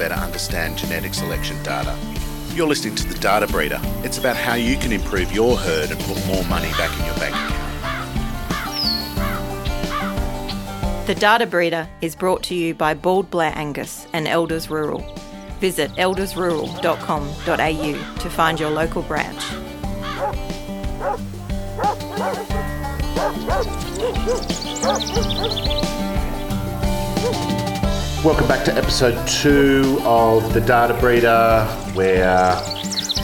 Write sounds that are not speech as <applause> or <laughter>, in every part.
better understand genetic selection data. You're listening to The Data Breeder. It's about how you can improve your herd and put more money back in your bank account. The Data Breeder is brought to you by Bald Blair Angus and Elders Rural. Visit eldersrural.com.au to find your local branch. <laughs> Welcome back to episode two of the Data Breeder, where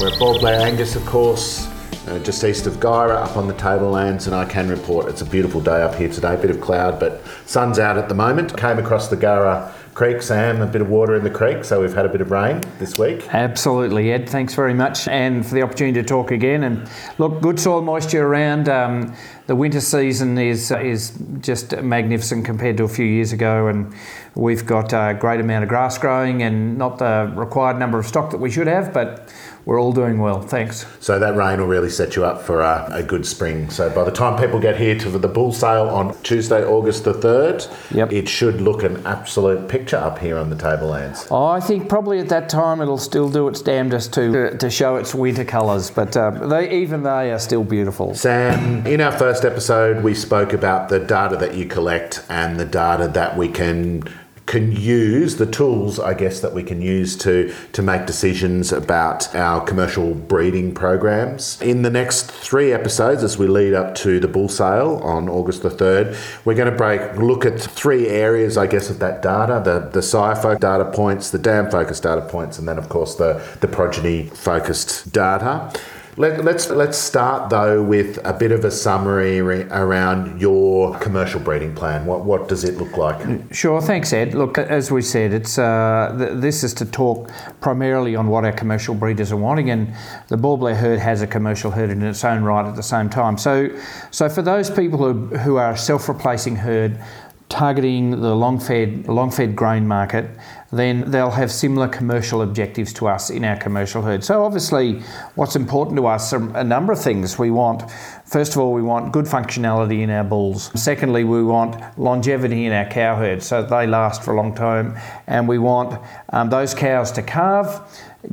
we're at Bald Blair Angus, of course, uh, just east of Guyra, up on the tablelands, and I can report it's a beautiful day up here today. A bit of cloud, but sun's out at the moment. Came across the Guyra Creek, Sam, a bit of water in the creek, so we've had a bit of rain this week. Absolutely, Ed. Thanks very much, and for the opportunity to talk again. And look, good soil moisture around. Um, the winter season is is just magnificent compared to a few years ago, and we've got a great amount of grass growing and not the required number of stock that we should have, but we're all doing well. Thanks. So that rain will really set you up for a, a, good spring. So by the time people get here to the bull sale on Tuesday, August the 3rd, yep. it should look an absolute picture up here on the tablelands. Oh, I think probably at that time it'll still do its damnedest to, to show its winter colours, but uh, they, even they are still beautiful. Sam, in our first episode, we spoke about the data that you collect and the data that we can can use the tools, I guess, that we can use to to make decisions about our commercial breeding programs. In the next three episodes, as we lead up to the bull sale on August the third, we're going to break look at three areas, I guess, of that data: the the focused data points, the dam focused data points, and then, of course, the the progeny focused data. Let, us let's, let's start though with a bit of a summary re- around your commercial breeding plan. What what does it look like? Sure, thanks, Ed. Look, as we said, it's uh, th- this is to talk primarily on what our commercial breeders are wanting, and the Blair herd has a commercial herd in its own right at the same time. So, so for those people who, who are a self-replacing herd targeting the long-fed long-fed grain market, then they'll have similar commercial objectives to us in our commercial herd. So obviously, what's important to us are a number of things. We want, first of all, we want good functionality in our bulls. Secondly, we want longevity in our cow herd, so they last for a long time, and we want um, those cows to calve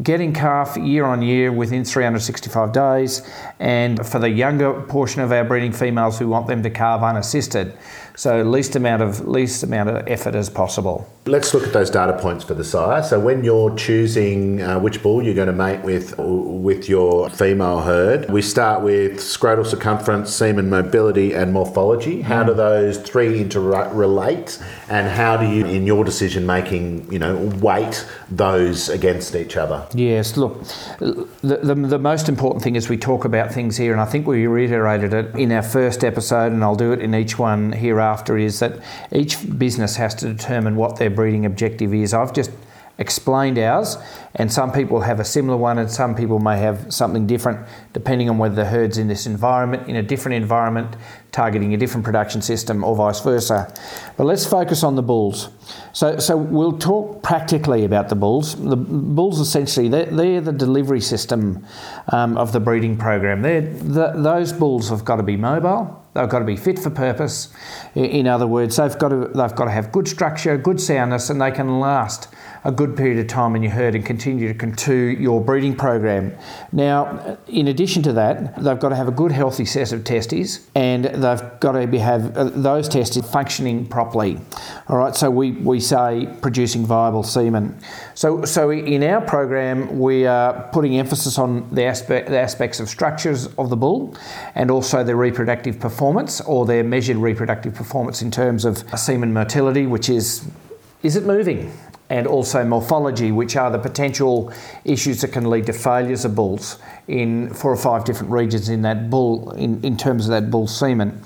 getting calf year on year within 365 days, and for the younger portion of our breeding females, we want them to calve unassisted. So least amount of least amount of effort as possible. Let's look at those data points for the sire. So when you're choosing uh, which bull you're going to mate with with your female herd, we start with scrotal circumference, semen motility, and morphology. How do those three interrelate, and how do you, in your decision making, you know, weight those against each other? Yes. Look, the, the, the most important thing is we talk about things here, and I think we reiterated it in our first episode, and I'll do it in each one hereafter, is that each business has to determine what their breeding objective is. I've just explained ours, and some people have a similar one, and some people may have something different depending on whether the herd's in this environment, in a different environment, targeting a different production system, or vice versa. But let's focus on the bulls. So, so we'll talk practically about the bulls. The bulls essentially they're, they're the delivery system um, of the breeding program. They're, the, those bulls have got to be mobile. They've got to be fit for purpose. In other words, they've got to they've got to have good structure, good soundness, and they can last a good period of time in your herd and continue to continue your breeding program. Now, in addition to that, they've got to have a good, healthy set of testes, and they've got to be have uh, those testes functioning properly. All right, so we, we say producing viable semen. So so in our program, we are putting emphasis on the aspect the aspects of structures of the bull, and also their reproductive performance or their measured reproductive performance in terms of semen motility, which is is it moving? And also morphology, which are the potential issues that can lead to failures of bulls in four or five different regions in that bull, in, in terms of that bull semen.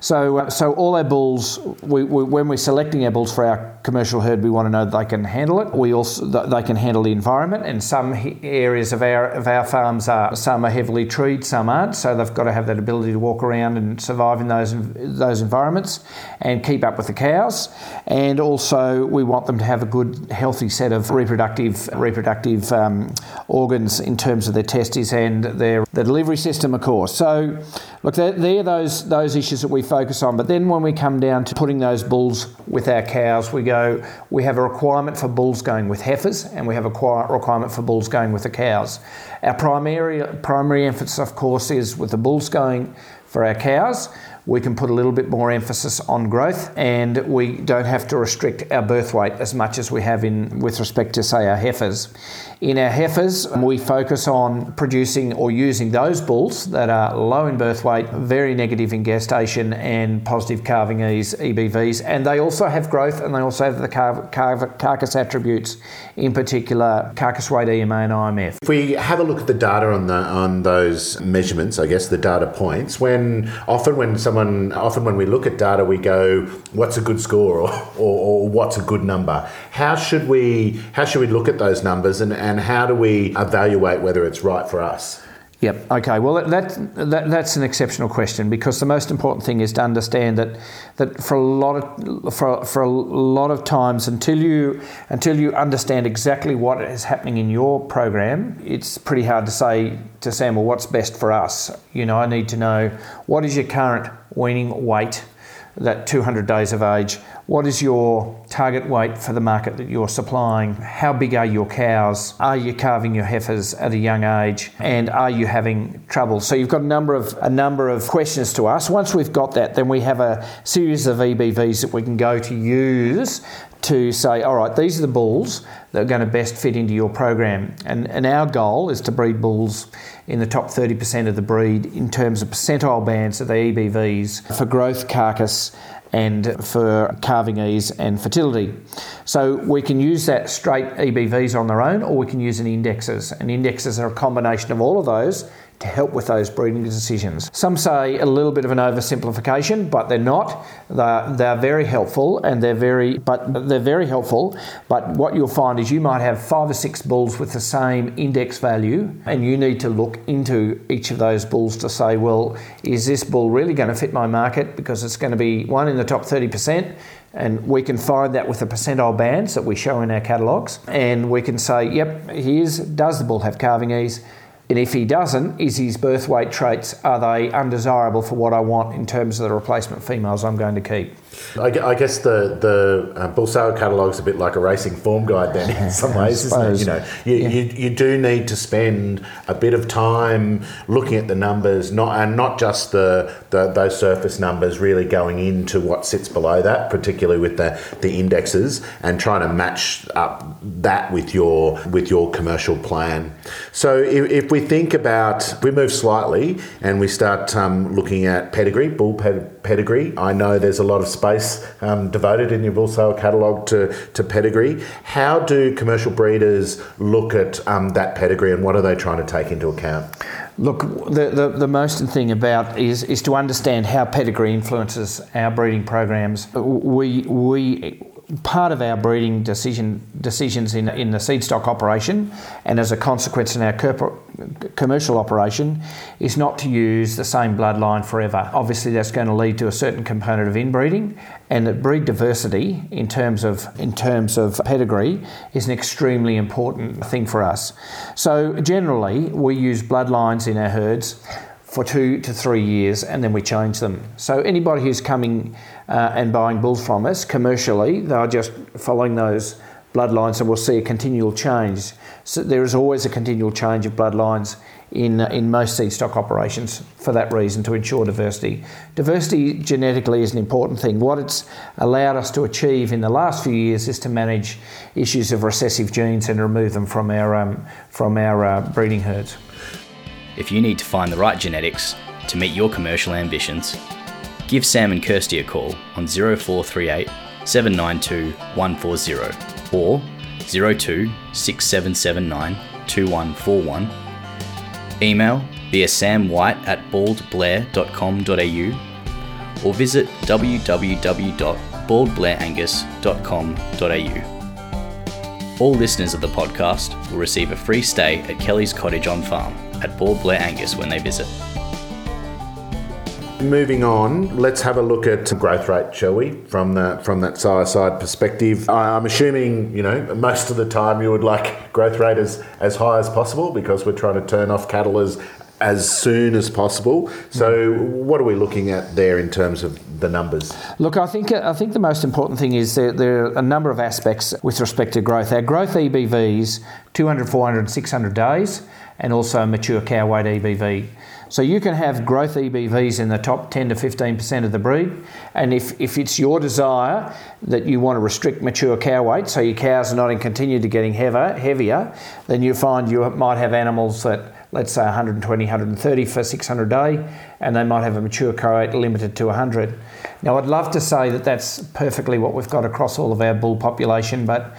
So, uh, so all our bulls, we, we, when we're selecting our bulls for our commercial herd, we want to know that they can handle it. We also they can handle the environment, and some areas of our of our farms are some are heavily treed, some aren't. So they've got to have that ability to walk around and survive in those those environments and keep up with the cows. And also, we want them to have a good, healthy set of reproductive reproductive um, organs in terms of their testes and their the delivery system, of course. So, look, they're, they're those those issues that we focus on. But then when we come down to putting those bulls with our cows, we go. We have a requirement for bulls going with heifers, and we have a requirement for bulls going with the cows. Our primary primary emphasis, of course, is with the bulls going for our cows we can put a little bit more emphasis on growth and we don't have to restrict our birth weight as much as we have in with respect to say our heifers. In our heifers, we focus on producing or using those bulls that are low in birth weight, very negative in gestation and positive calving ease EBVs and they also have growth and they also have the car- car- carcass attributes, in particular carcass weight EMA and IMF. If we have a look at the data on the on those measurements, I guess the data points, when often when some someone often when we look at data, we go, "What's a good score?" or, or, or what's a good number? How should we how should we look at those numbers, and, and how do we evaluate whether it's right for us? Yep. Okay. Well, that, that that's an exceptional question because the most important thing is to understand that that for a lot of for, for a lot of times until you until you understand exactly what is happening in your program, it's pretty hard to say to Sam, well, what's best for us? You know, I need to know what is your current weaning weight that 200 days of age. What is your target weight for the market that you're supplying? How big are your cows? Are you calving your heifers at a young age? And are you having trouble? So you've got a number of a number of questions to ask. Once we've got that, then we have a series of EBVs that we can go to use to say, all right, these are the bulls that are going to best fit into your program. And, and our goal is to breed bulls in the top 30% of the breed in terms of percentile bands of the EBVs for growth, carcass, and for calving ease and fertility. So we can use that straight EBVs on their own, or we can use an indexes. And indexes are a combination of all of those to help with those breeding decisions. Some say a little bit of an oversimplification, but they're not. They're, they're very helpful and they're very, but they're very helpful. But what you'll find is you might have five or six bulls with the same index value, and you need to look into each of those bulls to say, well, is this bull really going to fit my market? Because it's going to be one in the top 30%. And we can find that with the percentile bands that we show in our catalogues. And we can say, yep, here's does the bull have calving ease? And if he doesn't, is his birth weight traits, are they undesirable for what I want in terms of the replacement females I'm going to keep? I, guess the the uh, bull sale catalogue is a bit like a racing form guide then <laughs> in some ways, isn't it? You know, you, yeah. you, you do need to spend a bit of time looking at the numbers, not and not just the, the those surface numbers, really going into what sits below that, particularly with the, the indexes, and trying to match up that with your with your commercial plan. So if, if we think about, we move slightly and we start um, looking at pedigree, bull pedigree. I know there's a lot of space um, devoted in your bull sale catalogue to, to pedigree. How do commercial breeders look at um, that pedigree and what are they trying to take into account? Look, the, the, the, most thing about is is to understand how pedigree influences our breeding programs. We we part of our breeding decision decisions in, in the seed stock operation and as a consequence in our commercial operation is not to use the same bloodline forever. Obviously that's going to lead to a certain component of inbreeding and that breed diversity in terms of in terms of pedigree is an extremely important thing for us. So generally we use bloodlines in our herds for two to three years and then we change them. So anybody who's coming uh, and buying bulls from us commercially, they're just following those bloodlines and we'll see a continual change. So there is always a continual change of bloodlines in, uh, in most seed stock operations for that reason to ensure diversity. Diversity genetically is an important thing. What it's allowed us to achieve in the last few years is to manage issues of recessive genes and remove them from our, um, from our uh, breeding herds. If you need to find the right genetics to meet your commercial ambitions, give Sam and Kirsty a call on 0438 792 140 or 02 6779 2141. Email via at baldblair.com.au or visit www.baldblairangus.com.au. All listeners of the podcast will receive a free stay at Kelly's Cottage on Farm at Bald Blair Angus when they visit. Moving on, let's have a look at growth rate, shall we? From that from that sire perspective, I'm assuming you know most of the time you would like <laughs> growth rate as as high as possible because we're trying to turn off cattle as as soon as possible. So, what are we looking at there in terms of the numbers? Look, I think I think the most important thing is there, there are a number of aspects with respect to growth. Our growth EBVs 200, 400, 600 days, and also mature cow weight EBV. So you can have growth EBVs in the top 10 to 15% of the breed, and if, if it's your desire that you want to restrict mature cow weight, so your cows are not in continue to getting heavier, heavier, then you find you might have animals that let's say 120, 130 for 600 day, and they might have a mature cow weight limited to 100. Now, I'd love to say that that's perfectly what we've got across all of our bull population, but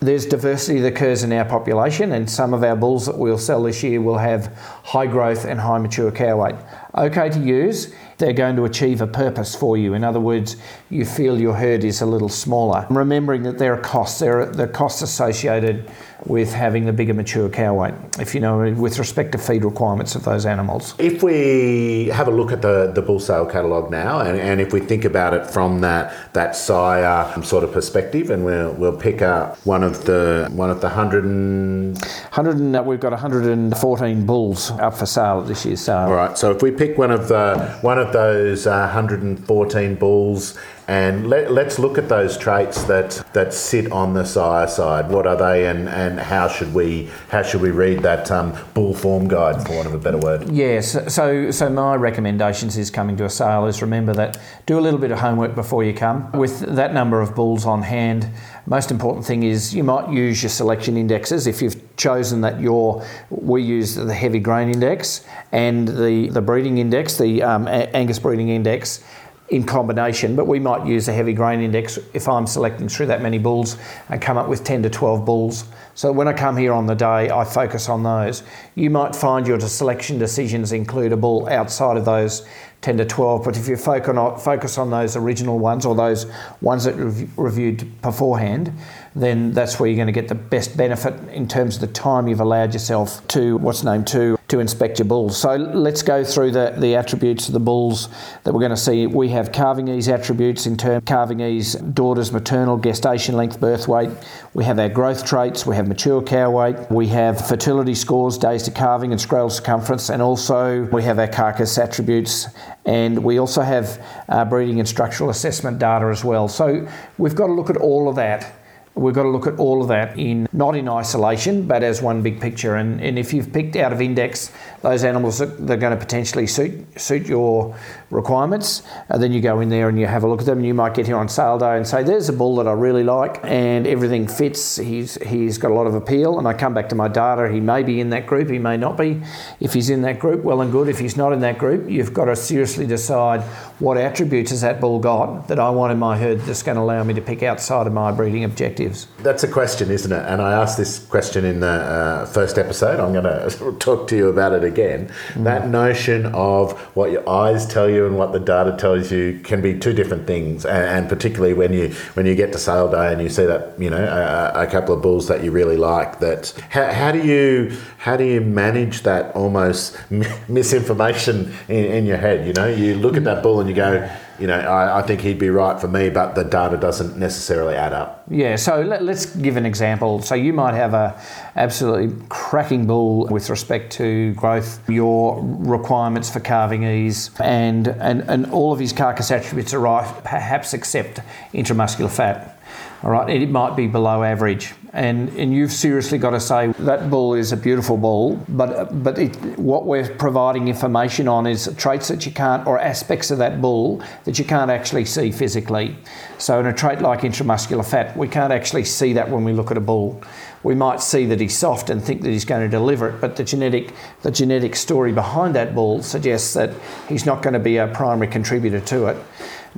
there's diversity that occurs in our population, and some of our bulls that we'll sell this year will have high growth and high mature cow weight. Okay to use, they're going to achieve a purpose for you. In other words, you feel your herd is a little smaller. Remembering that there are costs, there are, are costs associated with having the bigger mature cow weight, if you know, with respect to feed requirements of those animals. If we have a look at the, the bull sale catalogue now, and, and if we think about it from that that sire um, sort of perspective, and we'll we'll pick up one of the one of the hundred and 100 and, we've got 114 bulls up for sale at this year's sale. all right. So if we pick one of the one of those uh, 114 bulls, and let, let's look at those traits that that sit on the sire side. What are they, and, and how should we how should we read that um, bull form guide, for want of a better word? Yes, so so my recommendations is coming to a sale is remember that do a little bit of homework before you come. With that number of bulls on hand, most important thing is you might use your selection indexes if you've chosen that your we use the heavy grain index and the the breeding index, the um, Angus breeding index in combination, but we might use a heavy grain index if I'm selecting through that many bulls and come up with 10 to 12 bulls. So when I come here on the day, I focus on those. You might find your selection decisions include a bull outside of those 10 to 12, but if you focus on, those original ones or those ones that you've reviewed beforehand, then that's where you're going to get the best benefit in terms of the time you've allowed yourself to what's named to to inspect your bulls. So let's go through the, the attributes of the bulls that we're going to see. We have calving ease attributes in terms calving ease, daughters, maternal, gestation length, birth weight. We have our growth traits. We have mature cow weight. We have fertility scores, days to calving and scrotal circumference, and also we have our carcass attributes. And we also have uh, breeding and structural assessment data as well. So we've got to look at all of that we've got to look at all of that in not in isolation but as one big picture. And, and if you've picked out of index those animals that are going to potentially suit suit your requirements And then you go in there and you have a look at them and you might get here on sale day and say there's a bull that I really like and everything fits he's he's got a lot of appeal and I come back to my data he may be in that group he may not be if he's in that group well and good if he's not in that group you've got to seriously decide what attributes has that bull got that I want in my herd that's going to allow me to pick outside of my breeding objectives That's a question, isn't it? And I asked this question in the uh, first episode. I'm going <laughs> to talk to you about it again. That notion of what your eyes tell you and what the data tells you can be two different things. And, and particularly when you when you get to sale day and you see that you know a, a couple of bulls that you really like. That how, how do you how do you manage that almost <laughs> misinformation in, in your head? You know, you look at that bull and you go. You know, I, I think he'd be right for me, but the data doesn't necessarily add up. Yeah, so let, us give an example. So you might have a absolutely cracking bull with respect to growth, your requirements for calving ease, and, and, and all of his carcass attributes are right, perhaps except intramuscular fat. All right, it might be below average, and and you've seriously got to say that bull is a beautiful bull, but but it, what we're providing information on is traits that you can't, or aspects of that bull that you can't actually see physically. So in a trait like intramuscular fat, we can't actually see that when we look at a bull. We might see that he's soft and think that he's going to deliver it, but the genetic the genetic story behind that bull suggests that he's not going to be a primary contributor to it.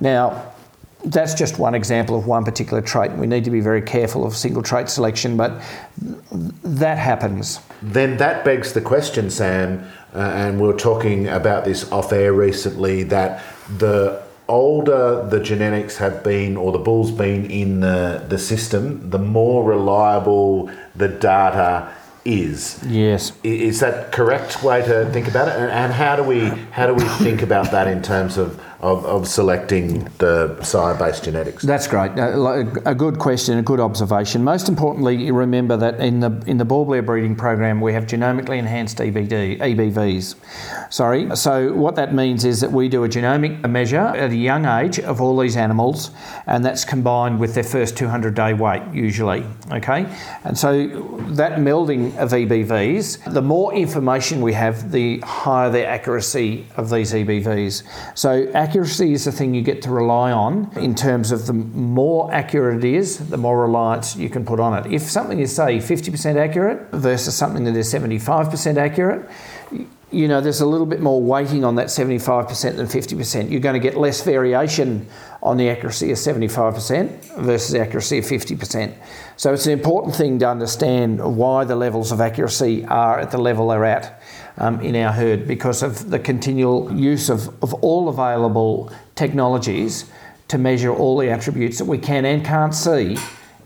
Now that's just one example of one particular trait. We need to be very careful of single trait selection, but that happens. Then that begs the question, Sam, uh, and we were talking about this off air recently that the older the genetics have been or the bull's been in the, the system, the more reliable the data is. Yes. Is that correct way to think about it? And, and how do we how do we think about that in terms of, of, of selecting the sire-based genetics? That's great. Uh, A good question, a good observation. Most importantly, remember that in the in the blair breeding program, we have genomically enhanced EBD, EBVs. Sorry. So what that means is that we do a genomic measure at a young age of all these animals, and that's combined with their first 200 day weight usually. Okay, and so that melding of EBVs, the more information we have, the higher the accuracy of these EBVs. So accuracy is the thing you get to rely on in terms of the more accurate it is, the more reliance you can put on it. If something is say 50% accurate versus something that is 75% accurate, you know, there's a little bit more weighting on that 75% than 50%. You're going to get less variation on the accuracy of 75% versus accuracy of 50%. So it's an important thing to understand why the levels of accuracy are at the level they're at um, in our herd because of the continual use of, of all available technologies to measure all the attributes that we can and can't see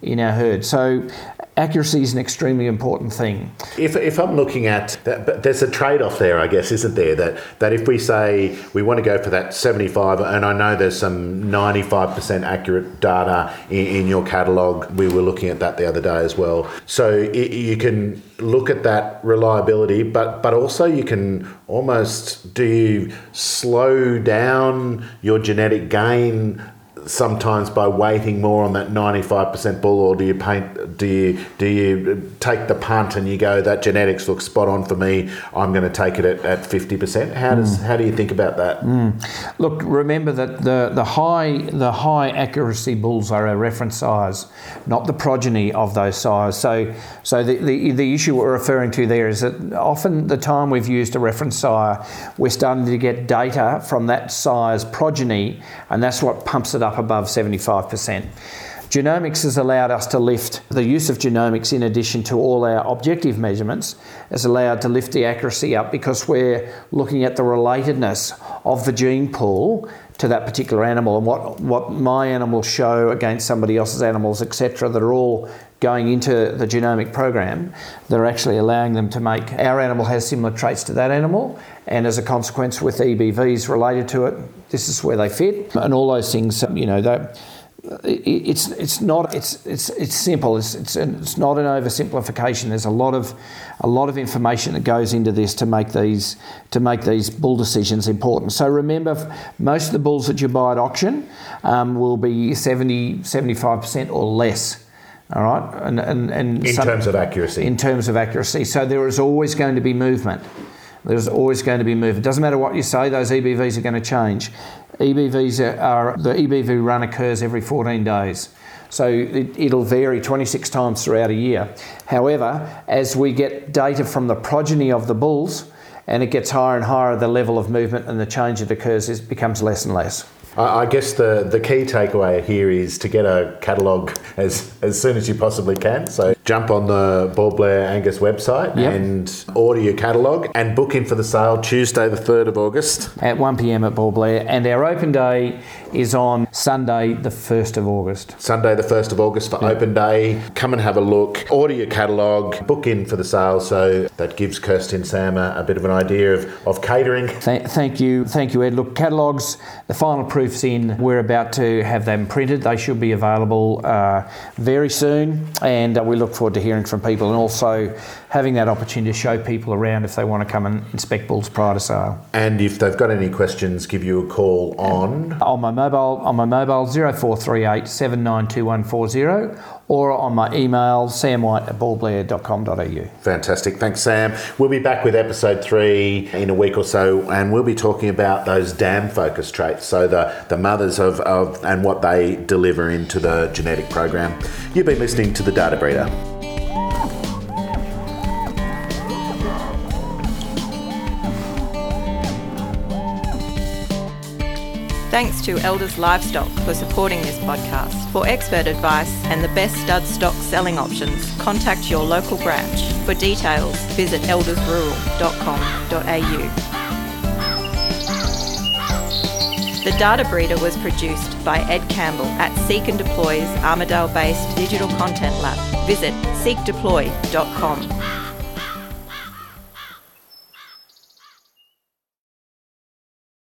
in our herd. So accuracy is an extremely important thing. If, if I'm looking at that, but there's a trade off there, I guess, isn't there? That that if we say we want to go for that 75, and I know there's some 95% accurate data in, in your catalogue. We were looking at that the other day as well. So it, you can look at that reliability, but but also you can almost do you slow down your genetic gain sometimes by waiting more on that 95% bull or do you paint do you do you take the punt and you go that genetics looks spot on for me. I'm going to take it at, at 50% how does mm. how do you think about that? Mm. Look, remember that the, the high the high accuracy bulls are a reference sires, not the progeny of those sires. So so the, the, the issue we're referring to there is that often the time we've used a reference sire, we're starting to get data from that sire's progeny, and that's what pumps it up above 75%. Genomics has allowed us to lift the use of genomics in addition to all our objective measurements has allowed to lift the accuracy up because we're looking at the relatedness of the gene pool to that particular animal and what, what my animals show against somebody else's animals, etc., that are all going into the genomic program, they're actually allowing them to make our animal has similar traits to that animal, and as a consequence, with EBVs related to it, this is where they fit, and all those things, you know, that it's it's not it's it's it's simple. It's it's, it's not an oversimplification. There's a lot of a lot of information that goes into this to make these to make these bull decisions important. So remember, most of the bulls that you buy at auction um, will be 70 75 percent or less. All right, and and, and in some- terms of accuracy in terms of accuracy. So there is always going to be movement. There's always going to be movement. Doesn't matter what you say; those EBVs are going to change. EBVs are, the EBV run occurs every 14 days. So it, it'll vary 26 times throughout a year. However, as we get data from the progeny of the bulls, and it gets higher and higher, the level of movement and the change that occurs is, becomes less and less. I I guess the, the key takeaway here is to get a catalogue as, as soon as you possibly can. So jump on the Bald Blair Angus website Yep. and order your catalogue and book in for the sale Tuesday, the 3rd of August. At 1 pm at Bald Blair, and our open day is on Sunday, the 1st of August. Sunday, the 1st of August for open day. Come and have a look, order your catalogue, book in for the sale. So that gives Kirsten Sam a, a bit of an idea of, of catering. Th- thank you, thank you, Ed. Look, catalogues, the final proof's in. We're about to have them printed. They should be available uh, very soon, and uh, we look forward to hearing from people and also having that opportunity to show people around if they want to come and inspect bulls prior to sale. And if they've got any questions, give you a call on. On my mobile, on my mobile 0438 792140 or on my email samwhite at baldblair.com.au. Fantastic. Thanks, Sam. We'll be back with episode three in a week or so, and we'll be talking about those dam focus traits. So, the, the mothers of, of and what they deliver into the genetic program. You've been listening to The Data Breeder. Thanks to Elders Livestock for supporting this podcast. For expert advice and the best stud stock selling options, contact your local branch. For details, visit eldersrural.com.au. The Data Breeder was produced by Ed Campbell at Seek and Deploy's Armidale based digital content lab. Visit seekdeploy.com.